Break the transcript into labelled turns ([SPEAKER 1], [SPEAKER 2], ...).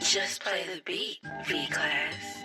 [SPEAKER 1] Just play the beat, V Class.